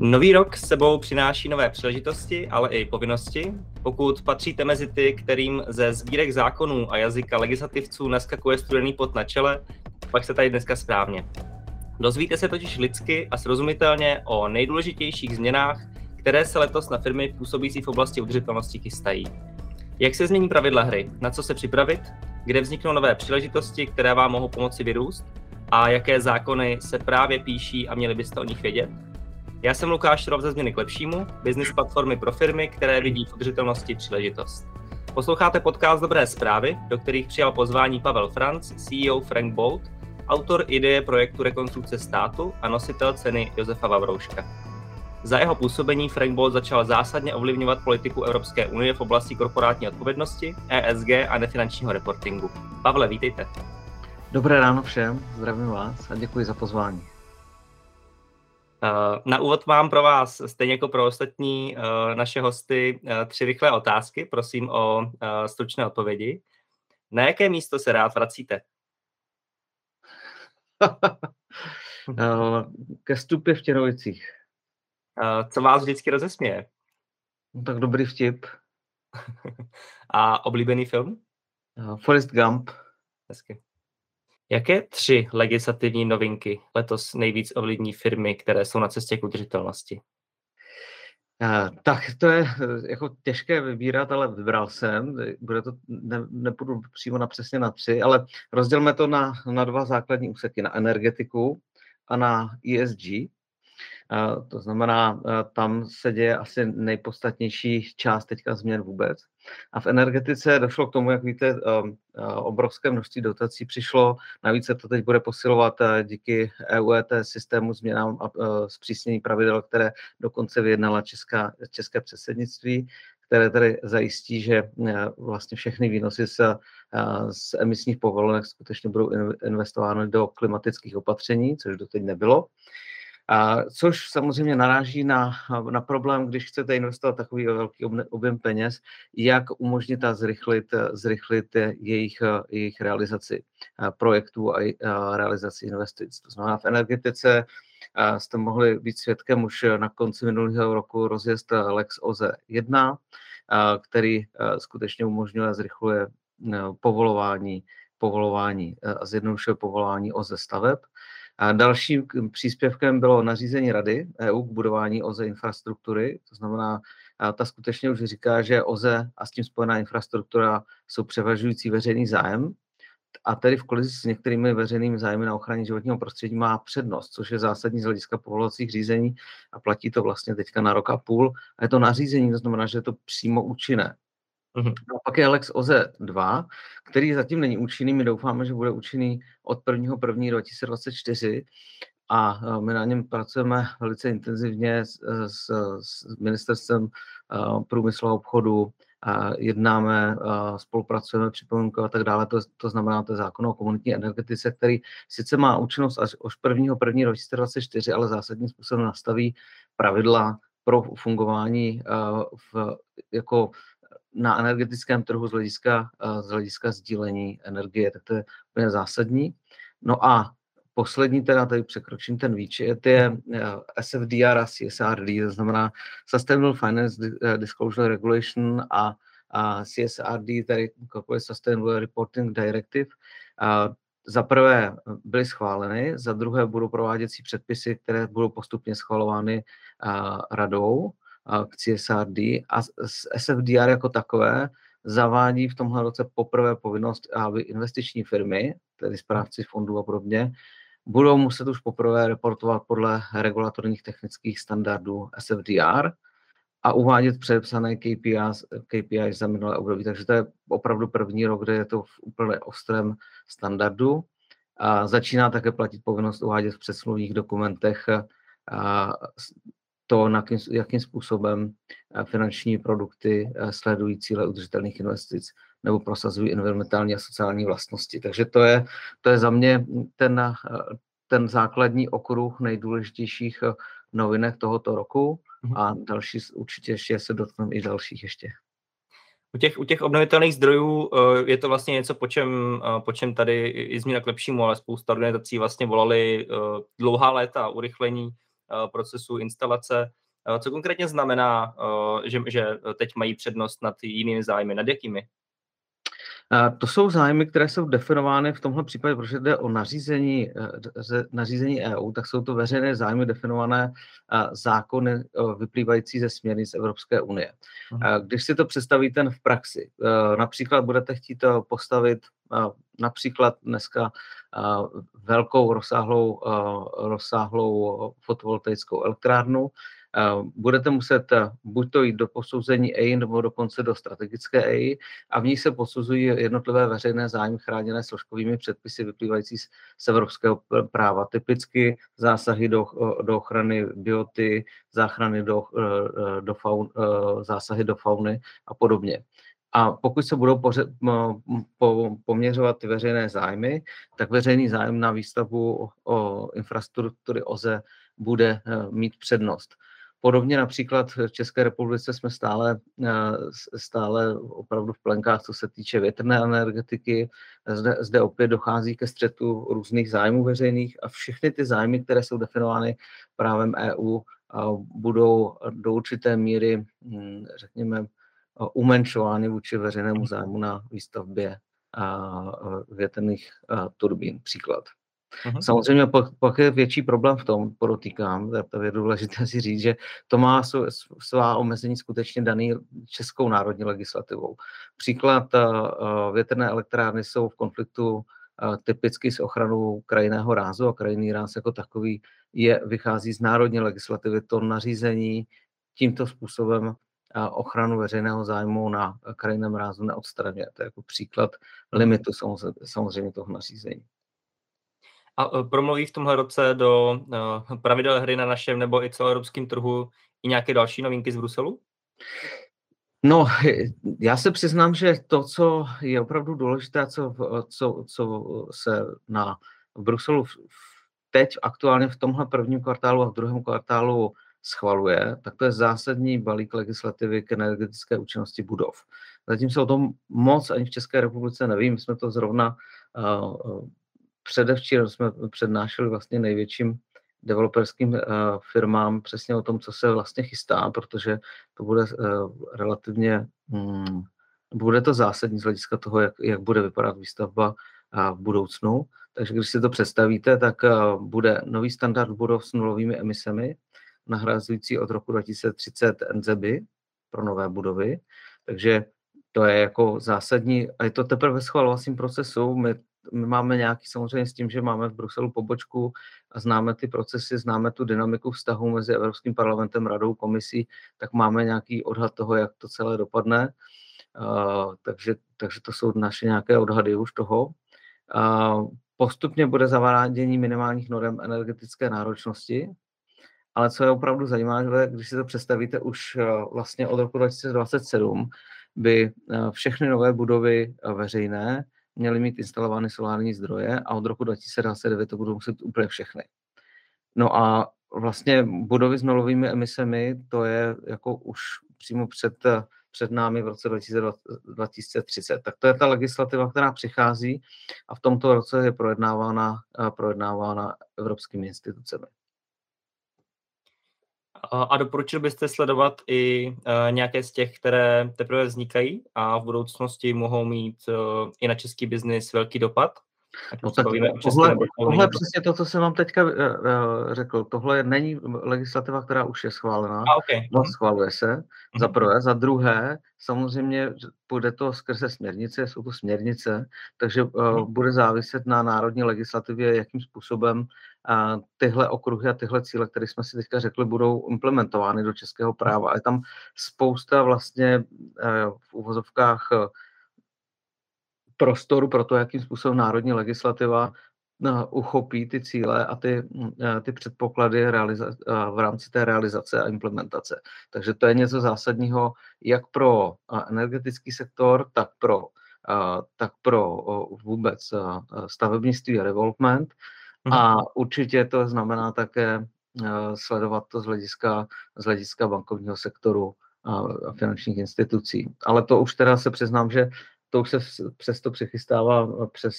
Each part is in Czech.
Nový rok s sebou přináší nové příležitosti, ale i povinnosti. Pokud patříte mezi ty, kterým ze sbírek zákonů a jazyka legislativců naskakuje studený pot na čele, pak se tady dneska správně. Dozvíte se totiž lidsky a srozumitelně o nejdůležitějších změnách, které se letos na firmy působící v oblasti udržitelnosti chystají. Jak se změní pravidla hry, na co se připravit, kde vzniknou nové příležitosti, které vám mohou pomoci vyrůst a jaké zákony se právě píší a měli byste o nich vědět? Já jsem Lukáš Rov ze Změny k lepšímu, business platformy pro firmy, které vidí v udržitelnosti příležitost. Posloucháte podcast Dobré zprávy, do kterých přijal pozvání Pavel Franc, CEO Frank Bolt, autor ideje projektu Rekonstrukce státu a nositel ceny Josefa Vavrouška. Za jeho působení Frank Bolt začal zásadně ovlivňovat politiku Evropské unie v oblasti korporátní odpovědnosti, ESG a nefinančního reportingu. Pavle, vítejte. Dobré ráno všem, zdravím vás a děkuji za pozvání. Eh, na úvod mám pro vás, stejně jako pro ostatní eh, naše hosty, eh, tři rychlé otázky. Prosím o stručné odpovědi. Na jaké místo se rád vracíte? Ke stupě v Těrovicích. Co vás vždycky rozesměje? No, tak dobrý vtip. A oblíbený film? Forrest Gump. Hezky. Jaké tři legislativní novinky letos nejvíc ovlivní firmy, které jsou na cestě k udržitelnosti? Tak to je eh, jako těžké vybírat, ale vybral jsem. Bude to, ne, nepůjdu přímo na přesně na tři, ale rozdělme to na, na dva základní úseky, na energetiku a na ESG. To znamená, tam se děje asi nejpodstatnější část teďka změn vůbec. A v energetice došlo k tomu, jak víte, obrovské množství dotací přišlo. Navíc se to teď bude posilovat díky EU ET systému změnám a zpřísnění pravidel, které dokonce vyjednala česká, české předsednictví které tedy zajistí, že vlastně všechny výnosy z, z emisních povolenek skutečně budou investovány do klimatických opatření, což doteď nebylo. A, což samozřejmě naráží na, na problém, když chcete investovat takový velký objem peněz, jak umožnit a zrychlit, zrychlit jejich, jejich realizaci projektů a, a realizaci investic. To znamená v energetice jste mohli být svědkem už na konci minulého roku rozjezd Lex OZE 1, který skutečně umožňuje a zrychluje povolování, povolování a zjednodušuje povolování OZE staveb. A dalším příspěvkem bylo nařízení Rady EU k budování OZE infrastruktury, to znamená, ta skutečně už říká, že OZE a s tím spojená infrastruktura jsou převažující veřejný zájem, a tedy v kolizi s některými veřejnými zájmy na ochraně životního prostředí má přednost, což je zásadní z hlediska povolovacích řízení a platí to vlastně teďka na rok a půl. A je to nařízení, to znamená, že je to přímo účinné. Mm-hmm. A pak je Alex OZE 2, který zatím není účinný. My doufáme, že bude účinný od 1. 1. 2024 a my na něm pracujeme velice intenzivně s, s, s ministerstvem průmyslu a obchodu, jednáme, spolupracujeme, připomínkové a tak dále. To, to znamená, to je zákon o komunitní energetice, který sice má účinnost až od 1. 1. 2024, ale zásadním způsobem nastaví pravidla pro fungování v, jako na energetickém trhu z hlediska, eh, z hlediska sdílení energie, tak to je úplně zásadní. No a poslední teda, tady překročím ten výčet, je eh, SFDR a CSRD, to znamená Sustainable Finance eh, Disclosure Regulation a, a CSRD, tedy Corporate Sustainable Reporting Directive. A za prvé byly schváleny, za druhé budou prováděcí předpisy, které budou postupně schvalovány radou k CSRD a SFDR jako takové zavádí v tomhle roce poprvé povinnost, aby investiční firmy, tedy správci fondů a podobně, budou muset už poprvé reportovat podle regulatorních technických standardů SFDR a uvádět předepsané KPIs, KPIs za minulé období. Takže to je opravdu první rok, kde je to v úplně ostrém standardu. A začíná také platit povinnost uvádět v předsmluvních dokumentech to, jakým způsobem eh, finanční produkty eh, sledují cíle udržitelných investic nebo prosazují environmentální a sociální vlastnosti. Takže to je, to je za mě ten, eh, ten základní okruh nejdůležitějších novinek tohoto roku mhm. a další určitě ještě se dotkneme i dalších ještě. U těch, u těch obnovitelných zdrojů je to vlastně něco, po čem, po čem tady i změna k lepšímu, ale spousta organizací vlastně volali dlouhá léta urychlení procesu instalace. Co konkrétně znamená, že, že teď mají přednost nad jinými zájmy? Nad jakými? To jsou zájmy, které jsou definovány v tomhle případě, protože jde o nařízení, eh, nařízení EU, tak jsou to veřejné zájmy definované eh, zákony eh, vyplývající ze směrnic Evropské unie. Mhm. Když si to představíte v praxi, například budete chtít postavit například dneska velkou rozsáhlou, rozsáhlou fotovoltaickou elektrárnu, budete muset eh, buď to jít do posouzení EI nebo dokonce do strategické EI a v ní se posuzují jednotlivé veřejné zájmy chráněné složkovými předpisy vyplývající z, z evropského práva. Typicky zásahy do, do ochrany bioty, záchrany do, eh, eh, do faun, zásahy do fauny a podobně. A pokud se budou poře- po, poměřovat ty veřejné zájmy, tak veřejný zájem na výstavbu o infrastruktury OZE bude mít přednost. Podobně například v České republice jsme stále, eh, stále opravdu v plenkách, co se týče větrné energetiky. Zde, zde opět dochází ke střetu různých zájmů veřejných a všechny ty zájmy, které jsou definovány právem EU, budou do určité míry, hm, řekněme, umenšovány vůči veřejnému zájmu na výstavbě větrných turbín. Příklad. Uh-huh. Samozřejmě pak, pak je větší problém v tom, podotýkám, to je důležité si říct, že to má svá omezení skutečně daný českou národní legislativou. Příklad uh, větrné elektrárny jsou v konfliktu uh, typicky s ochranou krajinného rázu a krajinný ráz jako takový je, vychází z národní legislativy. To nařízení tímto způsobem ochranu veřejného zájmu na krajinném rázu neodstraňuje. To je jako příklad limitu samozřejmě toho nařízení. A e, promluví v tomhle roce do e, pravidel hry na našem nebo i celoevropském trhu i nějaké další novinky z Bruselu? No, já se přiznám, že to, co je opravdu důležité, co, co, co se na v Bruselu teď aktuálně v tomhle prvním kvartálu a v druhém kvartálu schvaluje, tak to je zásadní balík legislativy k energetické účinnosti budov. Zatím se o tom moc ani v České republice nevím, jsme to zrovna uh, předevčírem jsme přednášeli vlastně největším developerským uh, firmám přesně o tom, co se vlastně chystá, protože to bude uh, relativně, um, bude to zásadní z hlediska toho, jak, jak bude vypadat výstavba uh, v budoucnu. Takže když si to představíte, tak bude nový standard budov s nulovými emisemi, nahrazující od roku 2030 NZBY pro nové budovy. Takže to je jako zásadní a je to teprve ve schvalovacím procesu. My my máme nějaký samozřejmě s tím, že máme v Bruselu pobočku a známe ty procesy, známe tu dynamiku vztahu mezi Evropským parlamentem, radou, komisí, tak máme nějaký odhad toho, jak to celé dopadne. Uh, takže, takže to jsou naše nějaké odhady už toho. Uh, postupně bude zavádění minimálních norm energetické náročnosti, ale co je opravdu zajímavé, když si to představíte už uh, vlastně od roku 2027, by všechny nové budovy veřejné měly mít instalovány solární zdroje a od roku 2029 to budou muset úplně všechny. No a vlastně budovy s nulovými emisemi, to je jako už přímo před, před námi v roce 2030. Tak to je ta legislativa, která přichází a v tomto roce je projednávána, projednávána evropskými institucemi. A doporučil byste sledovat i uh, nějaké z těch, které teprve vznikají a v budoucnosti mohou mít uh, i na český biznis velký dopad? Tohle, tohle je přesně to, co jsem vám teďka uh, řekl. Tohle není legislativa, která už je schválená. A, okay. no, schvaluje se, mm-hmm. za prvé. Za druhé, samozřejmě půjde to skrze směrnice, jsou to směrnice, takže uh, mm-hmm. bude záviset na národní legislativě, jakým způsobem uh, tyhle okruhy a tyhle cíle, které jsme si teďka řekli, budou implementovány do českého práva. Je tam spousta vlastně uh, v uvozovkách uh, prostoru pro to, jakým způsobem národní legislativa eh, uchopí ty cíle a ty, eh, ty předpoklady realiza- eh, v rámci té realizace a implementace. Takže to je něco zásadního jak pro energetický sektor, tak pro, tak pro vůbec stavebnictví a development. Mhm. A určitě to znamená také sledovat to z hlediska, z hlediska bankovního sektoru a finančních institucí. Ale to už teda se přiznám, že to už se přesto přechystává přes,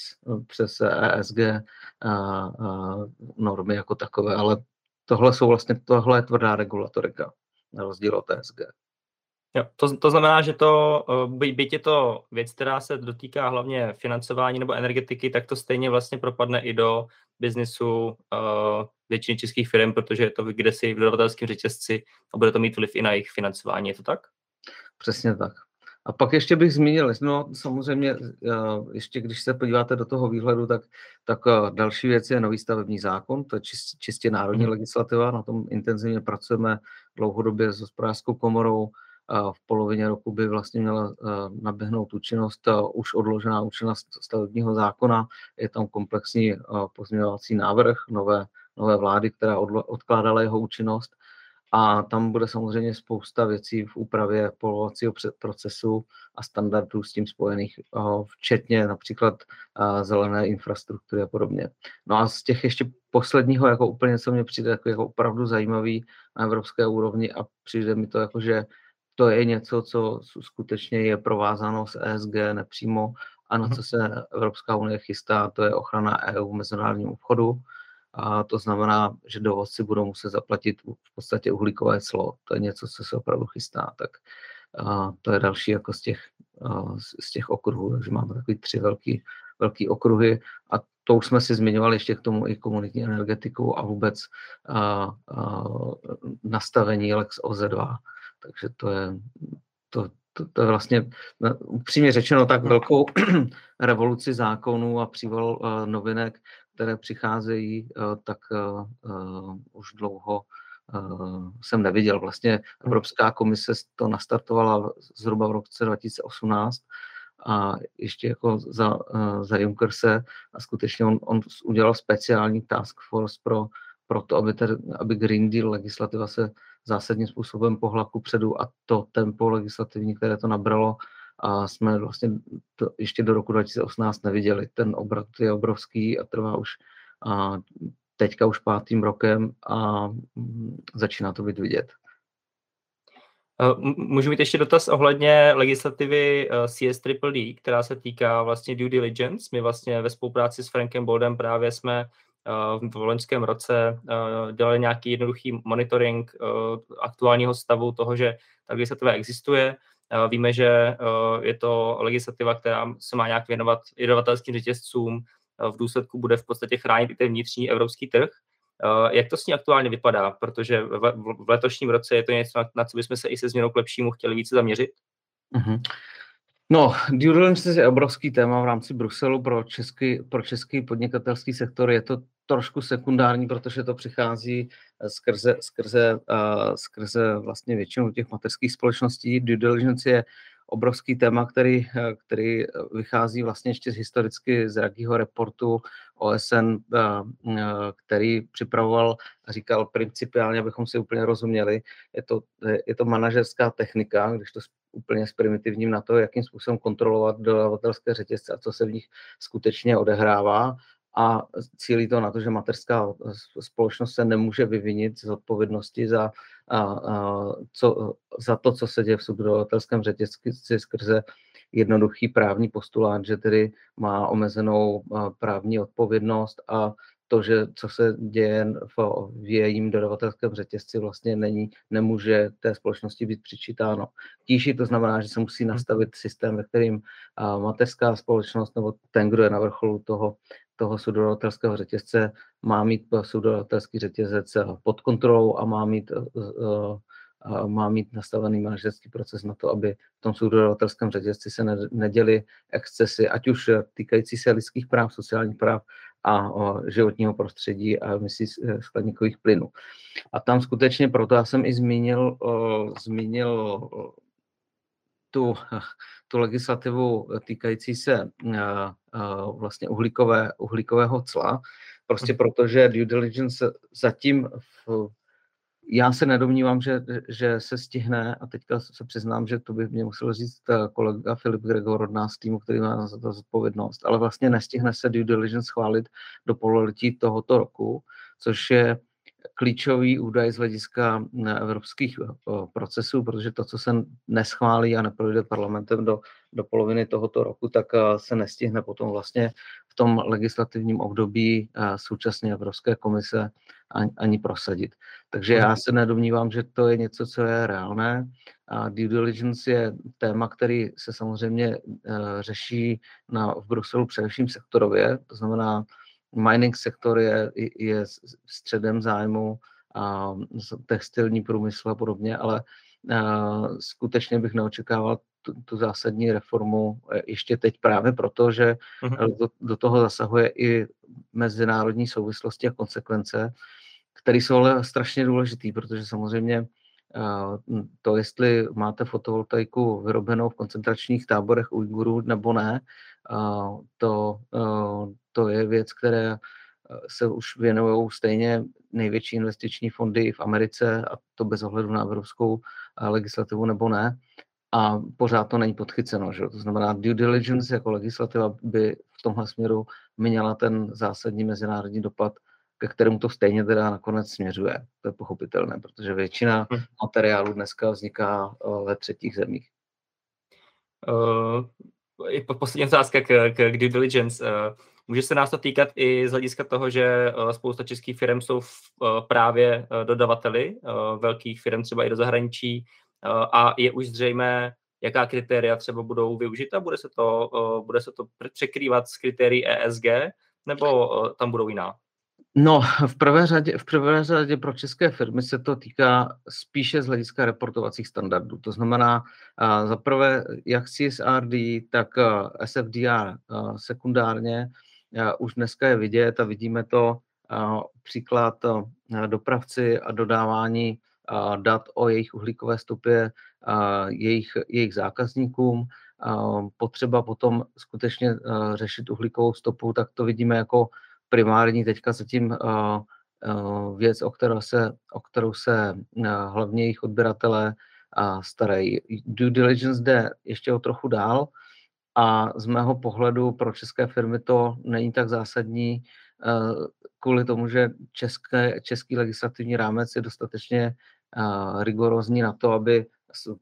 přes ESG a, a normy jako takové, ale tohle jsou vlastně, tohle je tvrdá regulatorika, na rozdíl od TSG. Jo, to, to znamená, že to, eh, by, byť je to věc, která se dotýká hlavně financování nebo energetiky, tak to stejně vlastně propadne i do biznisu uh, většiny českých firm, protože je to kde si v dodavatelském řetězci a bude to mít vliv i na jejich financování, je to tak? Přesně tak. A pak ještě bych zmínil, no samozřejmě, ještě když se podíváte do toho výhledu, tak, tak další věc je nový stavební zákon, to je čist, čistě národní mm. legislativa, na tom intenzivně pracujeme dlouhodobě s hospodářskou komorou, v polovině roku by vlastně měla naběhnout účinnost, už odložená účinnost stavebního zákona, je tam komplexní pozměňovací návrh nové, nové vlády, která odkládala jeho účinnost a tam bude samozřejmě spousta věcí v úpravě povolovacího procesu a standardů s tím spojených, včetně například zelené infrastruktury a podobně. No a z těch ještě posledního, jako úplně, co mě přijde jako, jako opravdu zajímavý na evropské úrovni a přijde mi to jako, že to je něco, co skutečně je provázáno s ESG nepřímo a na mhm. co se Evropská unie chystá, to je ochrana EU v mezinárodním obchodu a to znamená, že dovozci budou muset zaplatit v podstatě uhlíkové clo. To je něco, co se opravdu chystá. Tak a to je další jako z těch, z těch okruhů. Takže máme takový tři velký, velký okruhy a to už jsme si zmiňovali ještě k tomu i komunitní energetiku a vůbec a, a, nastavení Lex OZ2. Takže to je, to, to, to vlastně upřímně řečeno tak velkou revoluci zákonů a příval uh, novinek, které přicházejí, uh, tak uh, už dlouho jsem neviděl. Vlastně. Evropská komise to nastartovala zhruba v roce 2018 a ještě jako za, za Junckerse a skutečně on, on udělal speciální task force pro, pro to, aby, ter, aby Green Deal legislativa se zásadním způsobem pohla ku předu a to tempo legislativní, které to nabralo, a jsme vlastně to ještě do roku 2018 neviděli. Ten obrat je obrovský a trvá už a teďka už pátým rokem a mm, začíná to být vidět. Můžu mít ještě dotaz ohledně legislativy eh, CS která se týká vlastně due diligence. My vlastně ve spolupráci s Frankem Boldem právě jsme v loňském roce dělali nějaký jednoduchý monitoring aktuálního stavu toho, že ta legislativa existuje. Víme, že je to legislativa, která se má nějak věnovat dodavatelským řetězcům, v důsledku bude v podstatě chránit i ten vnitřní evropský trh. Jak to s ní aktuálně vypadá? Protože v letošním roce je to něco, na co bychom se i se změnou k lepšímu chtěli více zaměřit? Mm-hmm. No, due diligence je obrovský téma v rámci Bruselu pro český, pro český podnikatelský sektor. Je to trošku sekundární, protože to přichází skrze, skrze, uh, skrze vlastně většinu těch mateřských společností. Due diligence je obrovský téma, který, který vychází vlastně ještě historicky z Ragího reportu OSN, který připravoval a říkal principiálně, abychom si úplně rozuměli, je to, je to manažerská technika, když to úplně s primitivním na to, jakým způsobem kontrolovat dodavatelské řetězce a co se v nich skutečně odehrává a cílí to na to, že mateřská společnost se nemůže vyvinit z odpovědnosti za, a, a, co, za to, co se děje v subdodavatelském řetězci skrze jednoduchý právní postulát, že tedy má omezenou právní odpovědnost a to, že co se děje v, v jejím dodavatelském řetězci, vlastně není, nemůže té společnosti být přičítáno. Tíži to znamená, že se musí hmm. nastavit systém, ve kterým a, mateřská společnost nebo ten, kdo je na vrcholu toho, toho subdodavatelského řetězce, má mít subdodavatelský řetězec pod kontrolou a má mít uh, má mít nastavený manažerský proces na to, aby v tom subdodavatelském řetězci se neděly excesy, ať už týkající se lidských práv, sociálních práv a životního prostředí a emisí eh, skleníkových plynů. A tam skutečně proto já jsem i zmínil, zmínil tu, tu legislativu týkající se a, a, vlastně uhlíkové, uhlíkového cla, prostě mhm. protože due diligence zatím v, já se nedomnívám, že, že se stihne, a teďka se přiznám, že to by mě musel říct eh, kolega Filip Gregor od nás týmu, který má za to zodpovědnost, ale vlastně nestihne se due diligence schválit do pololetí tohoto roku, což je klíčový údaj z hlediska evropských procesů, protože to, co se neschválí a neprojde parlamentem do, do poloviny tohoto roku, tak se nestihne potom vlastně v tom legislativním období současně Evropské komise ani, ani prosadit. Takže já se nedomnívám, že to je něco, co je reálné. A due diligence je téma, který se samozřejmě uh, řeší na, v Bruselu především sektorově, to znamená, mining sektor je, je středem zájmu, a textilní průmysl a podobně, ale uh, skutečně bych neočekával tu, tu zásadní reformu e, ještě teď právě proto, že uh-huh. do, do toho zasahuje i mezinárodní souvislosti a konsekvence, které jsou ale strašně důležité, protože samozřejmě to, jestli máte fotovoltaiku vyrobenou v koncentračních táborech Ujgurů nebo ne, to, to je věc, které se už věnují stejně největší investiční fondy v Americe a to bez ohledu na evropskou legislativu nebo ne. A pořád to není podchyceno. Že? To znamená, due diligence jako legislativa by v tomhle směru měla ten zásadní mezinárodní dopad ke kterému to stejně teda nakonec směřuje. To je pochopitelné, protože většina hm. materiálu dneska vzniká eh, ve třetích zemích. Uh, poslední otázka k, k, due diligence. Uh, může se nás to týkat i z hlediska toho, že uh, spousta českých firm jsou v, uh, právě dodavateli velkých firm, třeba i do zahraničí, a je už zřejmé, jaká kritéria třeba budou využita? Bude se to, bude se to překrývat s kritérií ESG, nebo tam budou jiná? No, v prvé, řadě, v prvé řadě pro české firmy se to týká spíše z hlediska reportovacích standardů. To znamená, za prvé, jak CSRD, tak SFDR sekundárně už dneska je vidět a vidíme to příklad dopravci a dodávání dat o jejich uhlíkové stopě jejich, jejich zákazníkům. Potřeba potom skutečně řešit uhlíkovou stopu, tak to vidíme jako primární teďka zatím uh, uh, věc, o kterou se, o kterou se uh, hlavně jejich odběratelé starají. Due diligence jde ještě o trochu dál a z mého pohledu pro české firmy to není tak zásadní kvůli tomu, že české, český legislativní rámec je dostatečně rigorózní na to, aby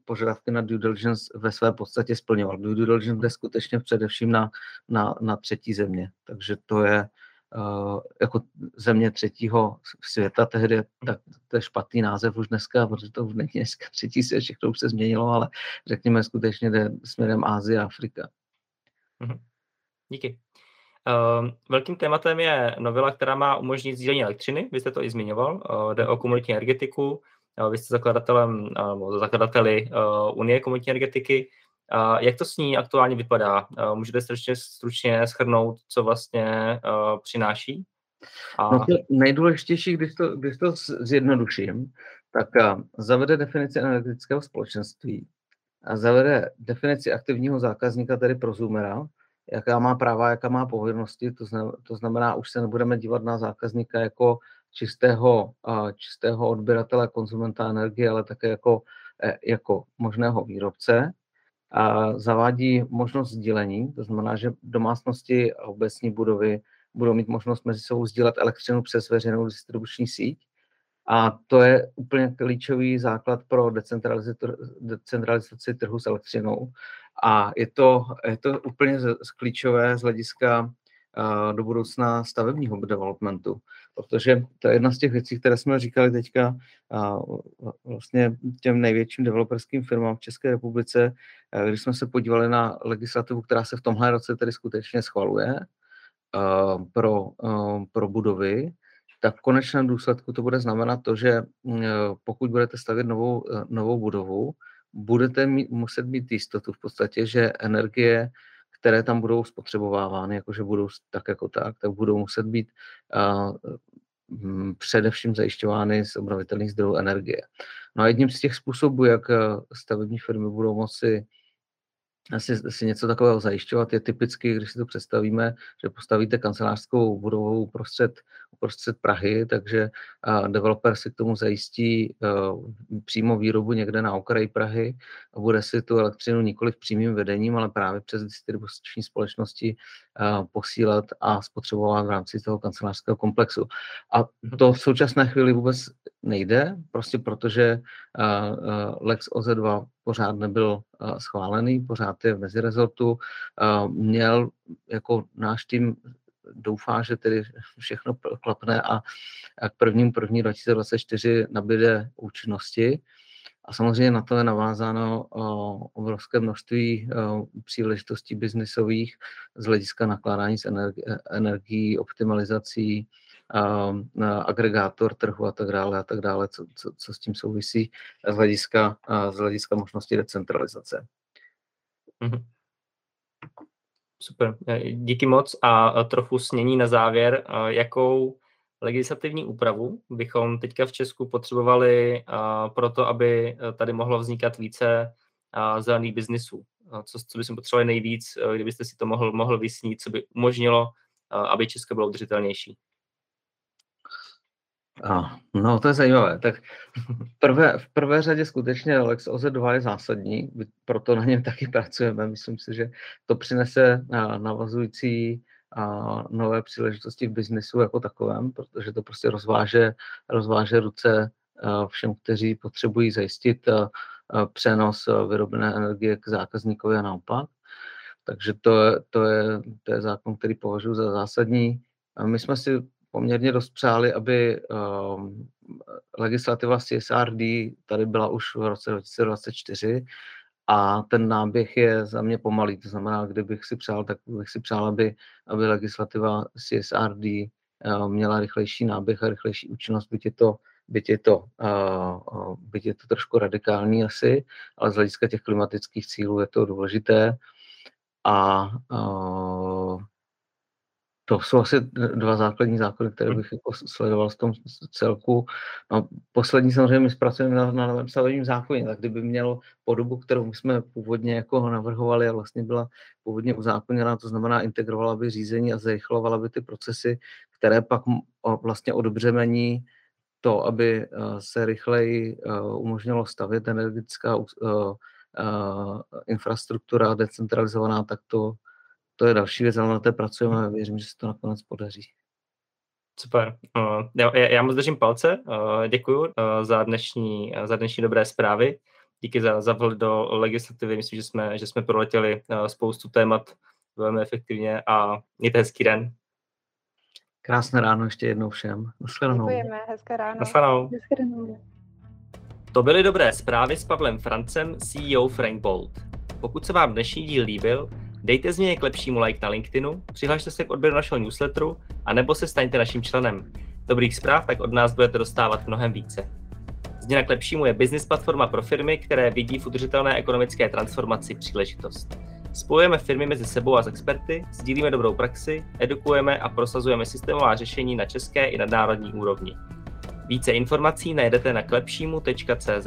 požadavky na due diligence ve své podstatě splňoval. Due diligence jde skutečně především na, na, na třetí země, takže to je, jako země třetího světa tehdy, tak to je špatný název už dneska, protože to už není dneska třetí svět, všechno už se změnilo, ale řekněme skutečně jde směrem Ázie a Afrika. Mhm. Díky. Uh, velkým tématem je novela, která má umožnit sdílení elektřiny, vy jste to i zmiňoval, uh, jde o komunitní energetiku, uh, vy jste zakladatelem, uh, zakladateli Unie komunitní energetiky, jak to s ní aktuálně vypadá? Můžete stručně, stručně schrnout, co vlastně přináší? A... No to nejdůležitější, když to, když to zjednoduším, tak zavede definici energetického společenství a zavede definici aktivního zákazníka, tedy prozumera, jaká má práva, jaká má povinnosti, to znamená, to znamená, už se nebudeme dívat na zákazníka jako čistého, čistého odběratele, konzumenta energie, ale také jako, eh, jako možného výrobce zavádí možnost sdílení, to znamená, že domácnosti a obecní budovy budou mít možnost mezi sebou sdílet elektřinu přes veřejnou distribuční síť. A to je úplně klíčový základ pro decentralizaci trhu s elektřinou. A je to, je to úplně klíčové z hlediska do budoucna stavebního developmentu, protože to je jedna z těch věcí, které jsme říkali teďka vlastně těm největším developerským firmám v České republice, když jsme se podívali na legislativu, která se v tomhle roce tedy skutečně schvaluje pro, pro budovy, tak v konečném důsledku to bude znamenat to, že pokud budete stavět novou, novou budovu, budete mít, muset mít jistotu v podstatě, že energie které tam budou spotřebovávány, jakože budou tak jako tak, tak budou muset být uh, především zajišťovány z obnovitelných zdrojů energie. No a jedním z těch způsobů, jak stavební firmy budou moci asi, asi něco takového zajišťovat, je typicky, když si to představíme, že postavíte kancelářskou budovu uprostřed, uprostřed Prahy, takže uh, developer si k tomu zajistí uh, přímo výrobu někde na okraji Prahy a bude si tu elektřinu nikoli přímým vedením, ale právě přes distribuční společnosti uh, posílat a spotřebovat v rámci toho kancelářského komplexu. A to v současné chvíli vůbec nejde, prostě protože uh, uh, Lex OZ2 pořád nebyl schválený, pořád je v mezirezortu. Měl jako náš tým doufá, že tedy všechno klapne a k prvním první 2024 nabíde účinnosti. A samozřejmě na to je navázáno obrovské množství příležitostí biznisových z hlediska nakládání s energií, optimalizací, agregátor trhu a tak dále a tak dále, co, co, co s tím souvisí z hlediska, z hlediska možnosti decentralizace. Mm-hmm. Super, e, díky moc a trochu snění na závěr, jakou legislativní úpravu bychom teďka v Česku potřebovali pro to, aby e, tady mohlo vznikat více zelených biznisů. Co, co bychom potřebovali nejvíc, e, kdybyste si to mohl, mohl vysnít, co by umožnilo, aby Česko bylo udržitelnější? A, no, to je zajímavé. Tak v prvé, v prvé řadě skutečně Lex OZ2 je zásadní, proto na něm taky pracujeme. Myslím si, že to přinese navazující a nové příležitosti v biznisu jako takovém, protože to prostě rozváže, rozváže ruce všem, kteří potřebují zajistit přenos vyrobené energie k zákazníkovi a naopak. Takže to je, to je, to je zákon, který považuji za zásadní. My jsme si poměrně dost přáli, aby um, legislativa CSRD tady byla už v roce 2024 a ten náběh je za mě pomalý. To znamená, kdybych si přál, tak bych si přál, aby, aby legislativa CSRD uh, měla rychlejší náběh a rychlejší účinnost, byť je to, byť je to, uh, byť je to trošku radikální asi, ale z hlediska těch klimatických cílů je to důležité. A uh, to jsou asi dva základní zákony, které bych jako sledoval v tom celku. No, poslední samozřejmě my zpracujeme na, na novém stavebním zákoně, tak kdyby mělo podobu, kterou jsme původně jako navrhovali a vlastně byla původně uzákoněná, to znamená integrovala by řízení a zrychlovala by ty procesy, které pak vlastně odbřemení to, aby eh, se rychleji eh, umožnilo stavět energetická eh, infrastruktura decentralizovaná, tak to to je další věc, ale na té pracujeme a věřím, že se to nakonec podaří. Super. Uh, já, já moc držím palce. Uh, děkuji uh, za, dnešní, za dnešní dobré zprávy. Díky za, za vhled do legislativy. Myslím, že jsme, že jsme proletěli spoustu témat velmi efektivně a mějte hezký den. Krásné ráno ještě jednou všem. Naschledanou. Děkujeme, hezké ráno. Naschledanou. To byly dobré zprávy s Pavlem Francem, CEO Frank Bolt. Pokud se vám dnešní díl líbil, Dejte změně k lepšímu like na LinkedInu, přihlašte se k odběru našeho newsletteru a nebo se staňte naším členem. Dobrých zpráv tak od nás budete dostávat mnohem více. Změna k lepšímu je business platforma pro firmy, které vidí v udržitelné ekonomické transformaci příležitost. Spojujeme firmy mezi sebou a s experty, sdílíme dobrou praxi, edukujeme a prosazujeme systémová řešení na české i nadnárodní úrovni. Více informací najdete na klepšímu.cz.